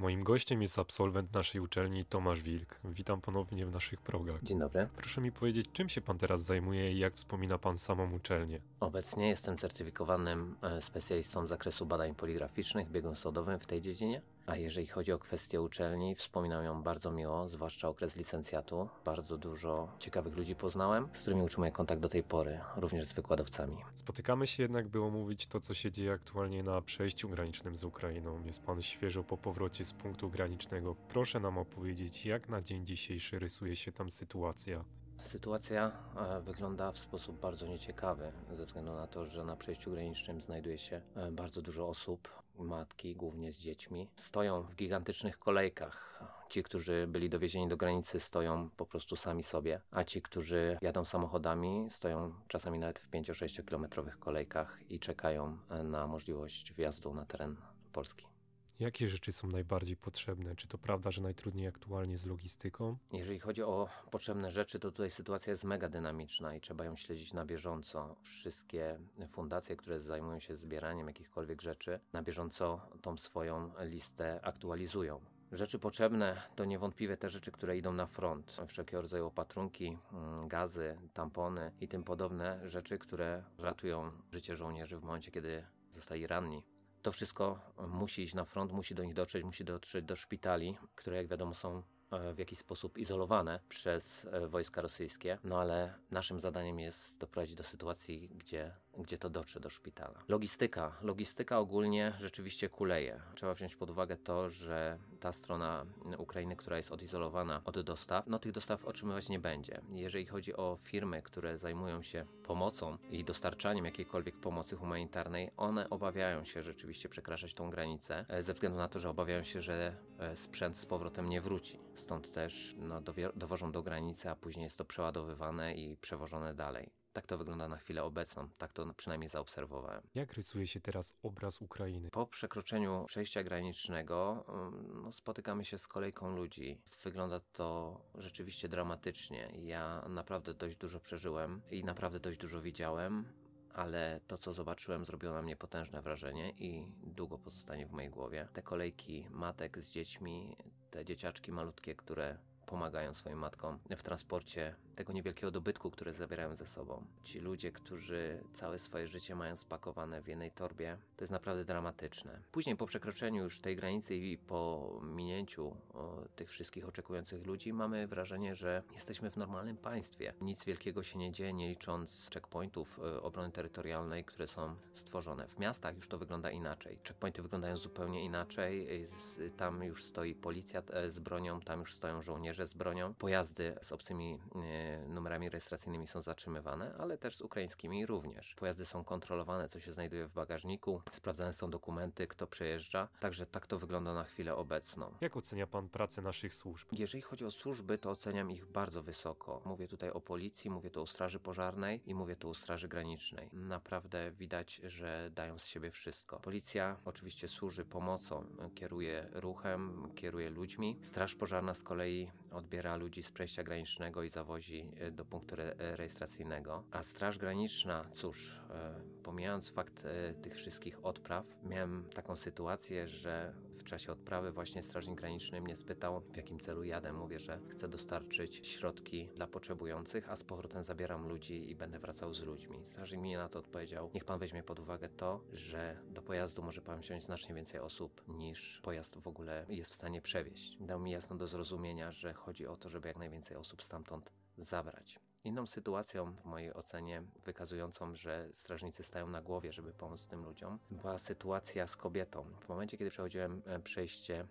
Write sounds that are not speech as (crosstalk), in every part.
Moim gościem jest absolwent naszej uczelni Tomasz Wilk. Witam ponownie w naszych progach. Dzień dobry. Proszę mi powiedzieć, czym się pan teraz zajmuje i jak wspomina pan samą uczelnię? Obecnie jestem certyfikowanym e, specjalistą z zakresu badań poligraficznych, biegłym sodowym w tej dziedzinie. A jeżeli chodzi o kwestię uczelni, wspominam ją bardzo miło, zwłaszcza okres licencjatu. Bardzo dużo ciekawych ludzi poznałem, z którymi utrzymuję kontakt do tej pory, również z wykładowcami. Spotykamy się jednak, by omówić to, co się dzieje aktualnie na przejściu granicznym z Ukrainą. Jest pan świeżo po powrocie z punktu granicznego. Proszę nam opowiedzieć, jak na dzień dzisiejszy rysuje się tam sytuacja. Sytuacja e, wygląda w sposób bardzo nieciekawy, ze względu na to, że na przejściu granicznym znajduje się e, bardzo dużo osób, matki, głównie z dziećmi. Stoją w gigantycznych kolejkach. Ci, którzy byli dowiezieni do granicy, stoją po prostu sami sobie, a ci, którzy jadą samochodami, stoją czasami nawet w 5-6 kilometrowych kolejkach i czekają na możliwość wjazdu na teren Polski. Jakie rzeczy są najbardziej potrzebne? Czy to prawda, że najtrudniej aktualnie z logistyką? Jeżeli chodzi o potrzebne rzeczy, to tutaj sytuacja jest mega dynamiczna i trzeba ją śledzić na bieżąco. Wszystkie fundacje, które zajmują się zbieraniem jakichkolwiek rzeczy, na bieżąco tą swoją listę aktualizują. Rzeczy potrzebne to niewątpliwie te rzeczy, które idą na front. Wszelkiego rodzaju opatrunki, mm, gazy, tampony i tym podobne rzeczy, które ratują życie żołnierzy w momencie, kiedy zostali ranni. To wszystko musi iść na front, musi do nich dotrzeć, musi dotrzeć do szpitali, które jak wiadomo są w jakiś sposób izolowane przez e, wojska rosyjskie, no ale naszym zadaniem jest doprowadzić do sytuacji, gdzie gdzie to dotrze do szpitala. Logistyka. Logistyka ogólnie rzeczywiście kuleje. Trzeba wziąć pod uwagę to, że ta strona Ukrainy, która jest odizolowana od dostaw, no tych dostaw otrzymywać nie będzie. Jeżeli chodzi o firmy, które zajmują się pomocą i dostarczaniem jakiejkolwiek pomocy humanitarnej, one obawiają się rzeczywiście przekraczać tą granicę, e, ze względu na to, że obawiają się, że e, sprzęt z powrotem nie wróci. Stąd też no, dowożą do granicy, a później jest to przeładowywane i przewożone dalej. Tak to wygląda na chwilę obecną, tak to przynajmniej zaobserwowałem. Jak rysuje się teraz obraz Ukrainy? Po przekroczeniu przejścia granicznego no, spotykamy się z kolejką ludzi. Wygląda to rzeczywiście dramatycznie. Ja naprawdę dość dużo przeżyłem i naprawdę dość dużo widziałem ale to, co zobaczyłem, zrobiło na mnie potężne wrażenie i długo pozostanie w mojej głowie. Te kolejki matek z dziećmi, te dzieciaczki malutkie, które pomagają swoim matkom w transporcie tego niewielkiego dobytku, które zabierają ze sobą. Ci ludzie, którzy całe swoje życie mają spakowane w jednej torbie, to jest naprawdę dramatyczne. Później po przekroczeniu już tej granicy i po minięciu o, tych wszystkich oczekujących ludzi, mamy wrażenie, że jesteśmy w normalnym państwie. Nic wielkiego się nie dzieje, nie licząc checkpointów y, obrony terytorialnej, które są stworzone. W miastach już to wygląda inaczej. Checkpointy wyglądają zupełnie inaczej. Tam już stoi policja e, z bronią, tam już stoją żołnierze z bronią. Pojazdy z obcymi y, numerami rejestracyjnymi są zatrzymywane, ale też z ukraińskimi również. Pojazdy są kontrolowane, co się znajduje w bagażniku, sprawdzane są dokumenty, kto przejeżdża, także tak to wygląda na chwilę obecną. Jak ocenia pan pracę naszych służb? Jeżeli chodzi o służby, to oceniam ich bardzo wysoko. Mówię tutaj o policji, mówię tu o Straży Pożarnej i mówię tu o Straży Granicznej. Naprawdę widać, że dają z siebie wszystko. Policja oczywiście służy pomocą, kieruje ruchem, kieruje ludźmi. Straż Pożarna z kolei odbiera ludzi z przejścia granicznego i zawozi E, do punktu re rejestracyjnego. A Straż Graniczna, cóż, e, pomijając fakt e, tych wszystkich odpraw, miałem taką sytuację, że w czasie odprawy właśnie Strażnik Graniczny mnie spytał, w jakim celu jadę. Mówię, że chcę dostarczyć środki dla potrzebujących, a z powrotem zabieram ludzi i będę wracał z ludźmi. Strażnik mi na to odpowiedział, niech pan weźmie pod uwagę to, że do pojazdu może pan wziąć znacznie więcej osób niż pojazd w ogóle jest w stanie przewieźć. Dał mi jasno do zrozumienia, że chodzi o to, żeby jak najwięcej osób stamtąd zabrać. Inną sytuacją, w mojej ocenie, wykazującą, że strażnicy stają na głowie, żeby pomóc tym ludziom, była sytuacja z kobietą. W momencie, kiedy przechodziłem e, przejście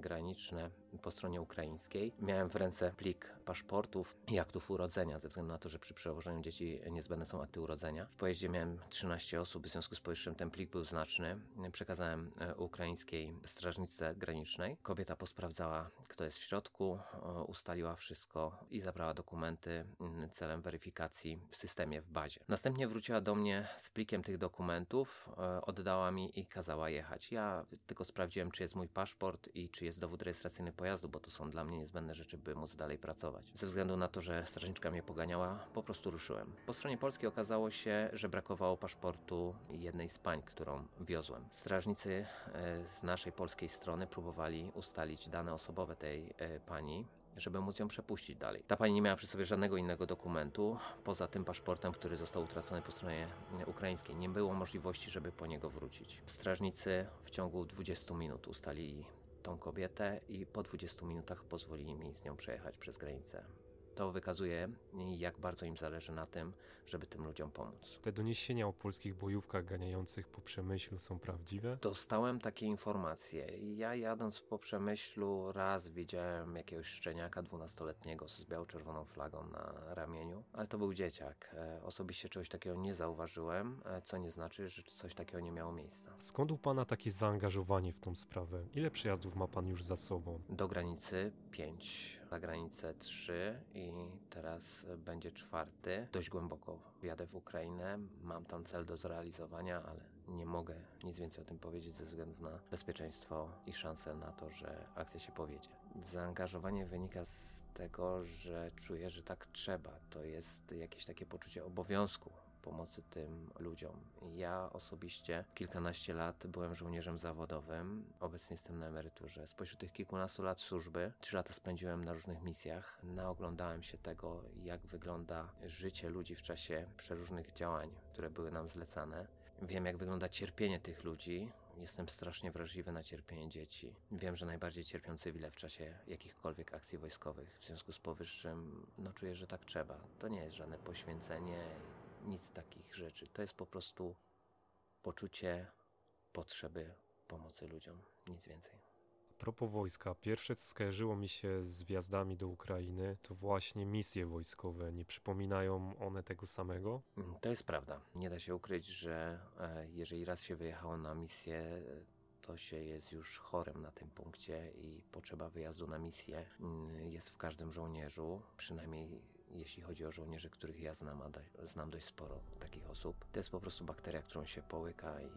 graniczne po stronie ukraińskiej, miałem w ręce plik paszportów i aktów urodzenia, ze względu na to, że przy przewożeniu dzieci niezbędne są akty urodzenia. W pojeździe miałem 13 osób, w związku z powyższym ten plik był znaczny. Przekazałem e, ukraińskiej strażnicy granicznej. Kobieta posprawdzała, kto jest w środku, ustaliła wszystko i zabrała dokumenty celem weryfikacji w systemie, w bazie. Następnie wróciła do mnie z plikiem tych dokumentów, e, oddała mi i kazała jechać. Ja tylko sprawdziłem, czy jest mój paszport i czy jest dowód rejestracyjny pojazdu, bo to są dla mnie niezbędne rzeczy, by móc dalej pracować. Ze względu na to, że strażniczka mnie poganiała, po prostu ruszyłem. Po stronie polskiej okazało się, że brakowało paszportu jednej z pań, którą wiozłem. Strażnicy e, z naszej polskiej strony próbowali ustalić dane osobowe tej e, pani, żeby móc ją przepuścić dalej. Ta pani nie miała przy sobie żadnego innego dokumentu, poza tym paszportem, który został utracony po stronie ukraińskiej. Nie było możliwości, żeby po niego wrócić. Strażnicy w ciągu 20 minut ustalili tą kobietę i po 20 minutach pozwolili mi z nią przejechać przez granicę. To wykazuje, jak bardzo im zależy na tym, żeby tym ludziom pomóc. Te doniesienia o polskich bojówkach ganiających po Przemyślu są prawdziwe? Dostałem takie informacje. Ja jadąc po Przemyślu raz widziałem jakiegoś szczeniaka dwunastoletniego z biało-czerwoną flagą na ramieniu, ale to był dzieciak. E, osobiście czegoś takiego nie zauważyłem, e, co nie znaczy, że coś takiego nie miało miejsca. Skąd u Pana takie zaangażowanie w tą sprawę? Ile przejazdów ma Pan już za sobą? Do granicy 5 za granicę 3 i teraz będzie czwarty. Dość głęboko jadę w Ukrainę, mam tam cel do zrealizowania, ale nie mogę nic więcej o tym powiedzieć ze względu na bezpieczeństwo i szansę na to, że akcja się powiedzie. Zaangażowanie wynika z tego, że czuję, że tak trzeba. To jest jakieś takie poczucie obowiązku pomocy tym ludziom. Ja osobiście kilkanaście lat byłem żołnierzem zawodowym, obecnie jestem na emeryturze. Spośród tych kilkunastu lat służby, trzy lata spędziłem na różnych misjach. Naoglądałem się tego, jak wygląda życie ludzi w czasie przeróżnych działań, które były nam zlecane. Wiem, jak wygląda cierpienie tych ludzi, Jestem strasznie wrażliwy na cierpienie dzieci. Wiem, że najbardziej cierpią cywile w czasie jakichkolwiek akcji wojskowych. W związku z powyższym, no czuję, że tak trzeba. To nie jest żadne poświęcenie nic takich rzeczy. To jest po prostu poczucie potrzeby pomocy ludziom, nic więcej. A propos wojska, pierwsze co skojarzyło mi się z wjazdami do Ukrainy, to właśnie misje wojskowe. Nie przypominają one tego samego? Mm, to jest prawda. Nie da się ukryć, że e, jeżeli raz się wyjechało na misję, to się jest już chorym na tym punkcie i potrzeba wyjazdu na misję mm, jest w każdym żołnierzu, przynajmniej jeśli chodzi o żołnierzy, których ja znam, a znam dość sporo takich osób. To jest po prostu bakteria, którą się połyka i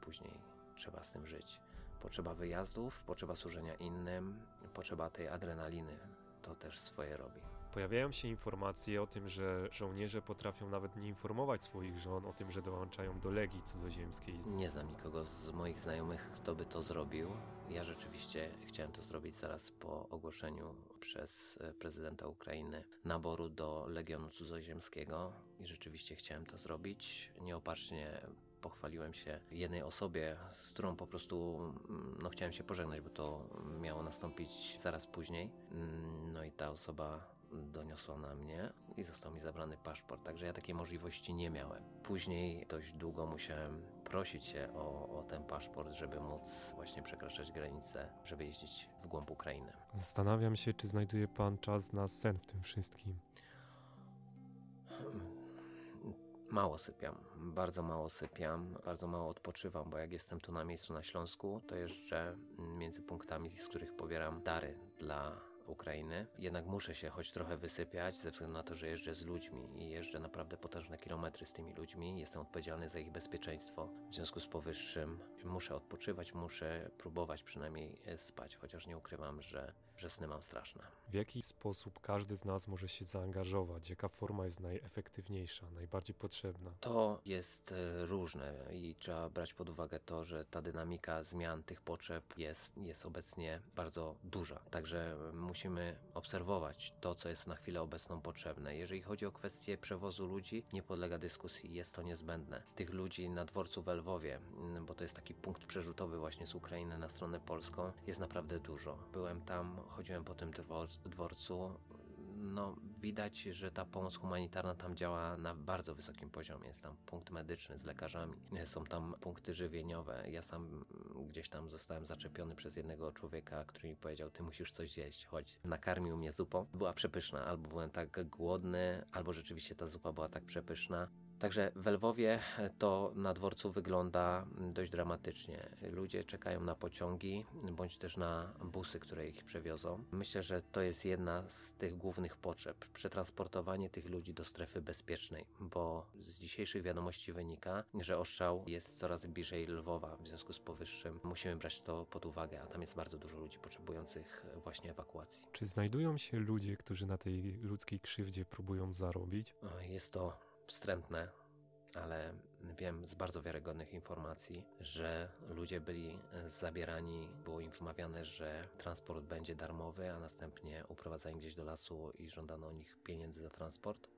później trzeba z tym żyć. Potrzeba wyjazdów, potrzeba służenia innym, potrzeba tej adrenaliny. To też swoje robi. Pojawiają się informacje o tym, że żołnierze potrafią nawet nie informować swoich żon o tym, że dołączają do Legii Cudzoziemskiej. Nie znam nikogo z moich znajomych, kto by to zrobił. Ja rzeczywiście chciałem to zrobić zaraz po ogłoszeniu przez e, prezydenta Ukrainy naboru do Legionu Cudzoziemskiego i rzeczywiście chciałem to zrobić. Nieopatrznie pochwaliłem się jednej osobie, z którą po prostu mm, no, chciałem się pożegnać, bo to miało nastąpić zaraz później. Mm, no i ta osoba doniosła na mnie i został mi zabrany paszport, także ja takiej możliwości nie miałem. Później dość długo musiałem prosić się o, o ten paszport, żeby móc właśnie przekraczać granicę, żeby jeździć w głąb Ukrainy. Zastanawiam się, czy znajduje pan czas na sen w tym wszystkim. Mało sypiam, bardzo mało sypiam, bardzo mało odpoczywam, bo jak jestem tu na miejscu na Śląsku, to jeszcze między punktami, z których pobieram dary dla Ukrainy. Jednak muszę się choć trochę wysypiać ze względu na to, że jeżdżę z ludźmi i jeżdżę naprawdę potężne kilometry z tymi ludźmi. Jestem odpowiedzialny za ich bezpieczeństwo. W związku z powyższym muszę odpoczywać, muszę próbować przynajmniej e, spać, chociaż nie ukrywam, że, że sny mam straszne. W jaki sposób każdy z nas może się zaangażować? Jaka forma jest najefektywniejsza, najbardziej potrzebna? To jest e, różne i trzeba brać pod uwagę to, że ta dynamika zmian tych potrzeb jest, jest obecnie bardzo duża. Także musimy obserwować to, co jest na chwilę obecną potrzebne. Jeżeli chodzi o kwestię przewozu ludzi, nie podlega dyskusji, jest to niezbędne. Tych ludzi na dworcu w Lwowie, mm, bo to jest taki punkt przerzutowy właśnie z Ukrainy na stronę polską, jest naprawdę dużo. Byłem tam, chodziłem po tym dworcu, no, widać, że ta pomoc humanitarna tam działa na bardzo wysokim poziomie. Jest tam punkt medyczny z lekarzami, są tam punkty żywieniowe. Ja sam gdzieś tam zostałem zaczepiony przez jednego człowieka, który mi powiedział: Ty musisz coś zjeść, chodź. Nakarmił mnie zupą. Była przepyszna, albo byłem tak głodny, albo rzeczywiście ta zupa była tak przepyszna Także w Lwowie to na dworcu wygląda dość dramatycznie. Ludzie czekają na pociągi bądź też na busy, które ich przewiozą. Myślę, że to jest jedna z tych głównych potrzeb przetransportowanie tych ludzi do strefy bezpiecznej, bo z dzisiejszych wiadomości wynika, że ostrzał jest coraz bliżej Lwowa. W związku z powyższym musimy brać to pod uwagę, a tam jest bardzo dużo ludzi potrzebujących właśnie ewakuacji. Czy znajdują się ludzie, którzy na tej ludzkiej krzywdzie próbują zarobić? Jest to wstrętne, ale wiem z bardzo wiarygodnych informacji, że ludzie byli zabierani, było im wmawiane, że transport będzie darmowy, a następnie uprowadzani gdzieś do lasu i żądano o nich pieniędzy za transport.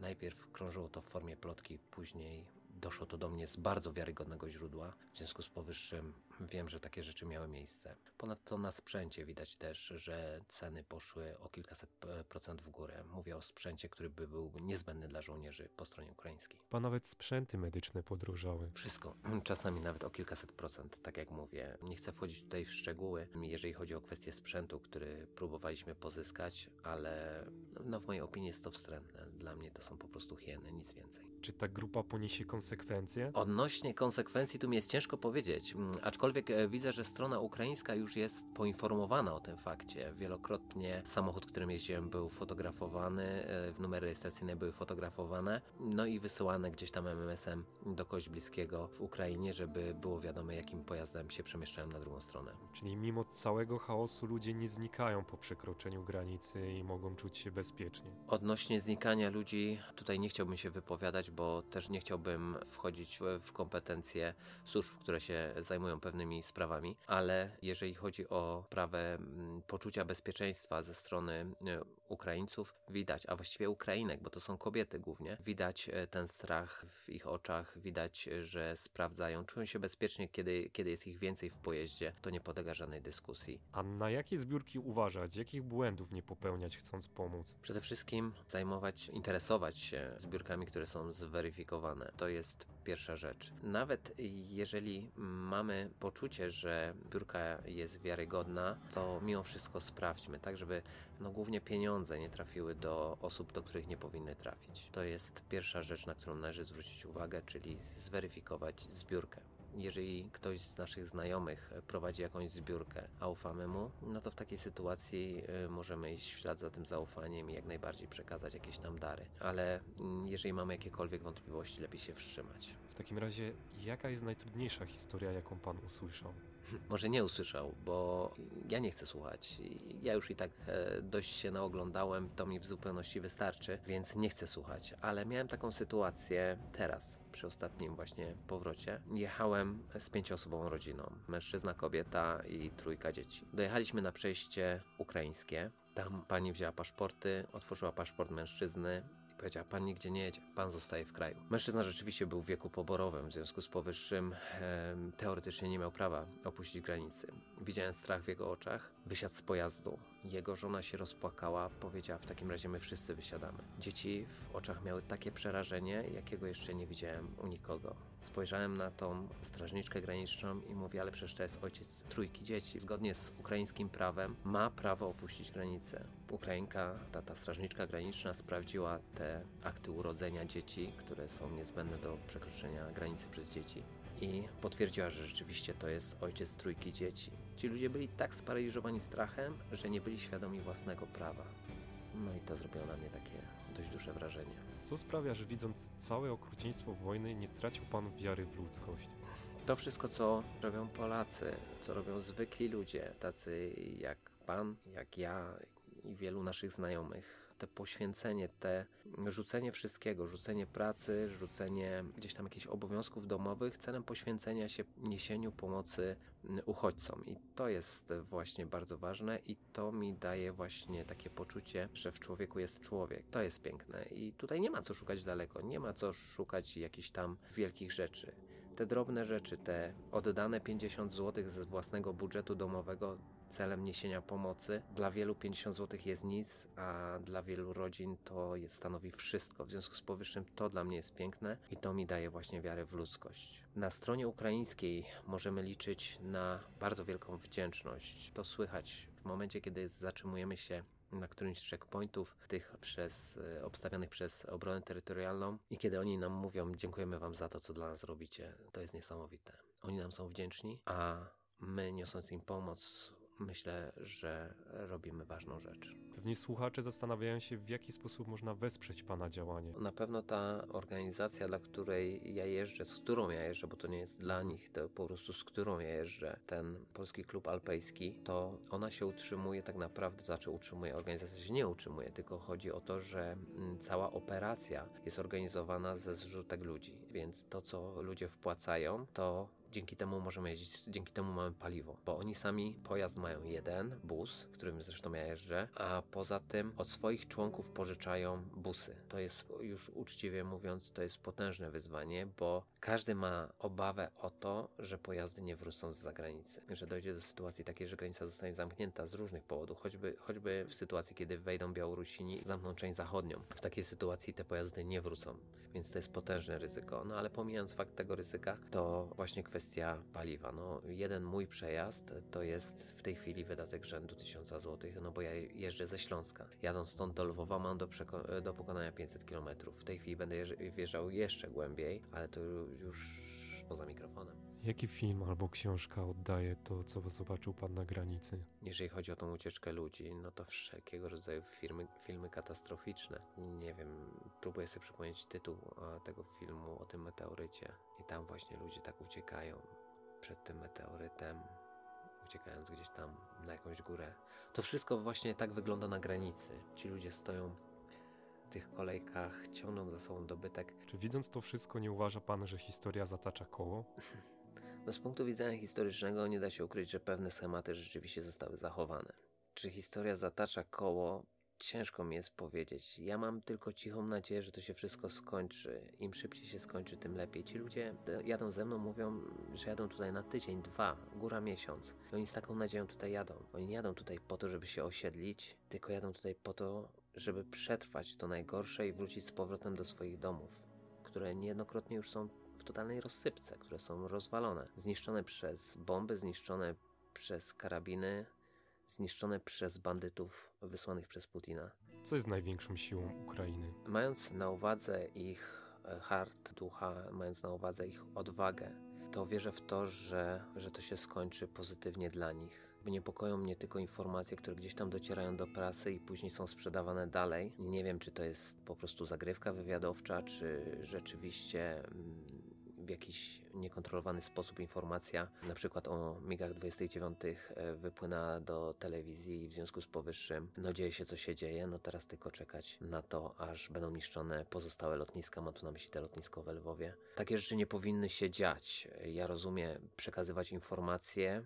Najpierw krążyło to w formie plotki, później doszło to do mnie z bardzo wiarygodnego źródła. W związku z powyższym wiem, że takie rzeczy miały miejsce. Ponadto na sprzęcie widać też, że ceny poszły o kilkaset procent w górę. Mówię o sprzęcie, który by był niezbędny dla żołnierzy po stronie ukraińskiej. Chyba nawet sprzęty medyczne podrożały. Wszystko. Czasami nawet o kilkaset procent, tak jak mówię. Nie chcę wchodzić tutaj w szczegóły, jeżeli chodzi o kwestię sprzętu, który próbowaliśmy pozyskać, ale no, w mojej opinii jest to wstrętne. Dla mnie to są po prostu hieny, nic więcej. Czy ta grupa poniesie konsekwencje? Odnośnie konsekwencji tu mi jest ciężko powiedzieć, aczkolwiek widzę, że strona ukraińska już jest poinformowana o tym fakcie. Wielokrotnie samochód, którym jeździłem był fotografowany, numery rejestracyjne były fotografowane, no i wysyłane gdzieś tam MMS-em do kogoś bliskiego w Ukrainie, żeby było wiadome jakim pojazdem się przemieszczałem na drugą stronę. Czyli mimo całego chaosu ludzie nie znikają po przekroczeniu granicy i mogą czuć się bezpiecznie. Odnośnie znikania ludzi, tutaj nie chciałbym się wypowiadać, bo też nie chciałbym wchodzić w kompetencje służb, które się zajmują pewnymi sprawami, ale jeżeli chodzi o sprawę poczucia bezpieczeństwa ze strony Ukraińców, widać, a właściwie Ukrainek, bo to są kobiety głównie, widać ten strach w ich oczach, widać, że sprawdzają, czują się bezpiecznie, kiedy, kiedy jest ich więcej w pojeździe, to nie podlega żadnej dyskusji. A na jakie zbiórki uważać? Jakich błędów nie popełniać, chcąc pomóc? Przede wszystkim zajmować, interesować się zbiórkami, które są zweryfikowane. To jest pierwsza rzecz. Nawet jeżeli mamy poczucie, że zbiórka jest wiarygodna, to mimo wszystko sprawdźmy, tak żeby no głównie pieniądze nie trafiły do osób, do których nie powinny trafić. To jest pierwsza rzecz, na którą należy zwrócić uwagę, czyli zweryfikować zbiórkę. Jeżeli ktoś z naszych znajomych prowadzi jakąś zbiórkę, a ufamy mu, no to w takiej sytuacji możemy iść w ślad za tym zaufaniem i jak najbardziej przekazać jakieś tam dary. Ale jeżeli mamy jakiekolwiek wątpliwości, lepiej się wstrzymać. Takim razie, jaka jest najtrudniejsza historia, jaką pan usłyszał? (laughs) Może nie usłyszał, bo ja nie chcę słuchać. Ja już i tak dość się naoglądałem, to mi w zupełności wystarczy, więc nie chcę słuchać. Ale miałem taką sytuację teraz, przy ostatnim właśnie powrocie. Jechałem z pięcioosobową rodziną. Mężczyzna, kobieta i trójka dzieci. Dojechaliśmy na przejście ukraińskie. Tam pani wzięła paszporty, otworzyła paszport mężczyzny Powiedziała, pan nigdzie nie jedzie, pan zostaje w kraju. Mężczyzna rzeczywiście był w wieku poborowym, w związku z powyższym e, teoretycznie nie miał prawa opuścić granicy. Widziałem strach w jego oczach, wysiadł z pojazdu. Jego żona się rozpłakała, powiedziała, w takim razie my wszyscy wysiadamy. Dzieci w oczach miały takie przerażenie, jakiego jeszcze nie widziałem u nikogo. Spojrzałem na tą strażniczkę graniczną i mówię, ale przecież to jest ojciec trójki dzieci. Zgodnie z ukraińskim prawem ma prawo opuścić granicę. Ukrainka, ta, ta strażniczka graniczna sprawdziła te akty urodzenia dzieci, które są niezbędne do przekroczenia granicy przez dzieci i potwierdziła, że rzeczywiście to jest ojciec trójki dzieci. Ci ludzie byli tak sparaliżowani strachem, że nie byli świadomi własnego prawa. No i to zrobiło na mnie takie dość duże wrażenie. Co sprawia, że widząc całe okrucieństwo wojny, nie stracił pan wiary w ludzkość? To wszystko, co robią Polacy, co robią zwykli ludzie, tacy jak pan, jak ja i wielu naszych znajomych. Te poświęcenie, te rzucenie wszystkiego, rzucenie pracy, rzucenie gdzieś tam jakichś obowiązków domowych celem poświęcenia się niesieniu pomocy uchodźcom. I to jest właśnie bardzo ważne i to mi daje właśnie takie poczucie, że w człowieku jest człowiek. To jest piękne i tutaj nie ma co szukać daleko, nie ma co szukać jakichś tam wielkich rzeczy. Te drobne rzeczy, te oddane 50 zł ze własnego budżetu domowego celem niesienia pomocy. Dla wielu 50 zł jest nic, a dla wielu rodzin to jest, stanowi wszystko. W związku z powyższym to dla mnie jest piękne i to mi daje właśnie wiarę w ludzkość. Na stronie ukraińskiej możemy liczyć na bardzo wielką wdzięczność. To słychać w momencie, kiedy zatrzymujemy się na którymś z checkpointów, tych przez, e, obstawianych przez obronę terytorialną i kiedy oni nam mówią, dziękujemy wam za to, co dla nas robicie, to jest niesamowite. Oni nam są wdzięczni, a my niosąc im pomoc, myślę, że robimy ważną rzecz. Pewnie słuchacze zastanawiają się, w jaki sposób można wesprzeć Pana działanie. Na pewno ta organizacja, dla której ja jeżdżę, z którą ja jeżdżę, bo to nie jest dla nich, to po prostu z którą ja jeżdżę, ten Polski Klub Alpejski, to ona się utrzymuje tak naprawdę, znaczy utrzymuje, organizacja się nie utrzymuje, tylko chodzi o to, że mm, cała operacja jest organizowana ze zrzutek ludzi, więc to, co ludzie wpłacają, to dzięki temu możemy jeździć, dzięki temu mamy paliwo, bo oni sami pojazd mają jeden, bus, którym zresztą ja jeżdżę, a poza tym od swoich członków pożyczają busy. To jest już uczciwie mówiąc, to jest potężne wyzwanie, bo każdy ma obawę o to, że pojazdy nie wrócą z zagranicy, że dojdzie do sytuacji takiej, że granica zostanie zamknięta z różnych powodów, choćby, choćby w sytuacji, kiedy wejdą Białorusini, zamkną część zachodnią. W takiej sytuacji te pojazdy nie wrócą, więc to jest potężne ryzyko. No ale pomijając fakt tego ryzyka, to właśnie kwestia paliwa. No, jeden mój przejazd to jest w tej chwili wydatek rzędu 1000 zł, no bo ja jeżdżę ze Śląska. Jadąc stąd do Lwowa mam do, do pokonania 500 km. W tej chwili będę wjeżdżał jeszcze głębiej, ale to już poza mikrofonem. Jaki film albo książka oddaje to, co zobaczył Pan na granicy? Jeżeli chodzi o tą ucieczkę ludzi, no to wszelkiego rodzaju filmy, filmy katastroficzne. Nie wiem, próbuję sobie przypomnieć tytuł tego filmu o tym meteorycie. I tam właśnie ludzie tak uciekają przed tym meteorytem, uciekając gdzieś tam na jakąś górę. To wszystko właśnie tak wygląda na granicy. Ci ludzie stoją w tych kolejkach, ciągną za sobą dobytek. Czy widząc to wszystko, nie uważa pan, że historia zatacza koło? (laughs) No z punktu widzenia historycznego nie da się ukryć, że pewne schematy rzeczywiście zostały zachowane. Czy historia zatacza koło? Ciężko mi jest powiedzieć. Ja mam tylko cichą nadzieję, że to się wszystko skończy. Im szybciej się skończy, tym lepiej. Ci ludzie jadą ze mną, mówią, że jadą tutaj na tydzień, dwa, góra miesiąc. I oni z taką nadzieją tutaj jadą. Oni nie jadą tutaj po to, żeby się osiedlić, tylko jadą tutaj po to, żeby przetrwać to najgorsze i wrócić z powrotem do swoich domów, które niejednokrotnie już są w totalnej rozsypce, które są rozwalone, zniszczone przez bomby, zniszczone przez karabiny, zniszczone przez bandytów wysłanych przez Putina. Co jest największą siłą Ukrainy? Mając na uwadze ich e, hart ducha, mając na uwadze ich odwagę, to wierzę w to, że, że to się skończy pozytywnie dla nich. Niepokoją mnie tylko informacje, które gdzieś tam docierają do prasy i później są sprzedawane dalej. Nie wiem, czy to jest po prostu zagrywka wywiadowcza, czy rzeczywiście mm, w jakiś niekontrolowany sposób informacja, na przykład o migach 29 e, wypłynęła do telewizji i w związku z powyższym no dzieje się co się dzieje, no teraz tylko czekać na to, aż będą niszczone pozostałe lotniska, mam tu na myśli te lotnisko w Lwowie. Takie rzeczy nie powinny się dziać. Ja rozumiem przekazywać informacje,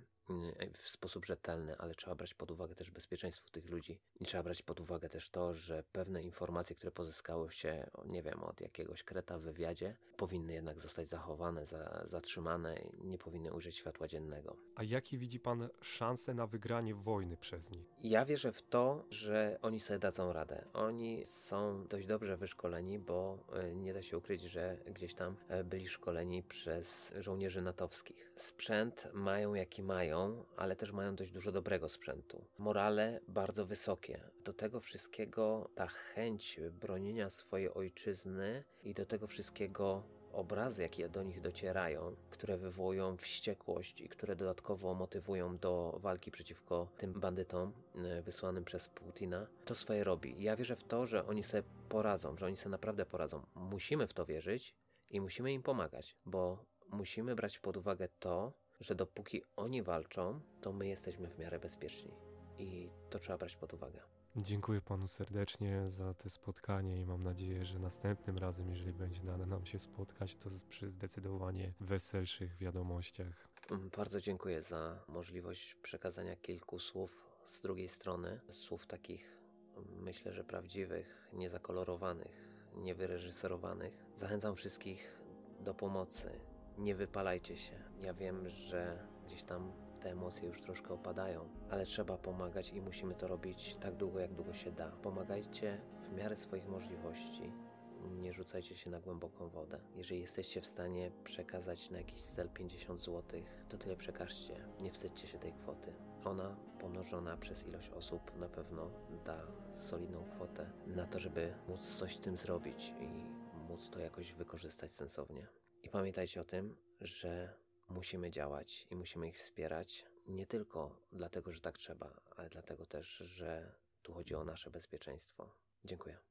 w sposób rzetelny, ale trzeba brać pod uwagę też bezpieczeństwo tych ludzi i trzeba brać pod uwagę też to, że pewne informacje, które pozyskały się, nie wiem, od jakiegoś kreta w wywiadzie, powinny jednak zostać zachowane, za, zatrzymane i nie powinny ujrzeć światła dziennego. A jakie widzi Pan szanse na wygranie wojny przez nich? Ja wierzę w to, że oni sobie dadzą radę. Oni są dość dobrze wyszkoleni, bo e, nie da się ukryć, że gdzieś tam e, byli szkoleni przez żołnierzy natowskich. Sprzęt mają jaki mają, ale też mają dość dużo dobrego sprzętu. Morale bardzo wysokie. Do tego wszystkiego ta chęć bronienia swojej ojczyzny i do tego wszystkiego obrazy, jakie do nich docierają, które wywołują wściekłość i które dodatkowo motywują do walki przeciwko tym bandytom e, wysłanym przez Putina, to swoje robi. Ja wierzę w to, że oni sobie poradzą, że oni sobie naprawdę poradzą. Musimy w to wierzyć i musimy im pomagać, bo musimy brać pod uwagę to, że dopóki oni walczą, to my jesteśmy w miarę bezpieczni. I to trzeba brać pod uwagę. Dziękuję panu serdecznie za to spotkanie i mam nadzieję, że następnym razem, jeżeli będzie dane nam się spotkać, to przy zdecydowanie weselszych wiadomościach. Mm, bardzo dziękuję za możliwość przekazania kilku słów z drugiej strony, słów takich myślę, że prawdziwych, niezakolorowanych, niewyreżyserowanych. Zachęcam wszystkich do pomocy, nie wypalajcie się. Ja wiem, że gdzieś tam te emocje już troszkę opadają, ale trzeba pomagać i musimy to robić tak długo, jak długo się da. Pomagajcie w miarę swoich możliwości. Nie rzucajcie się na głęboką wodę. Jeżeli jesteście w stanie przekazać na jakiś cel 50 zł, to tyle przekażcie. Nie wstydźcie się tej kwoty. Ona pomnożona przez ilość osób na pewno da solidną kwotę na to, żeby móc coś z tym zrobić i móc to jakoś wykorzystać sensownie. Pamiętajcie o tym, że musimy działać i musimy ich wspierać nie tylko dlatego, że tak trzeba, ale dlatego też, że tu chodzi o nasze bezpieczeństwo. Dziękuję.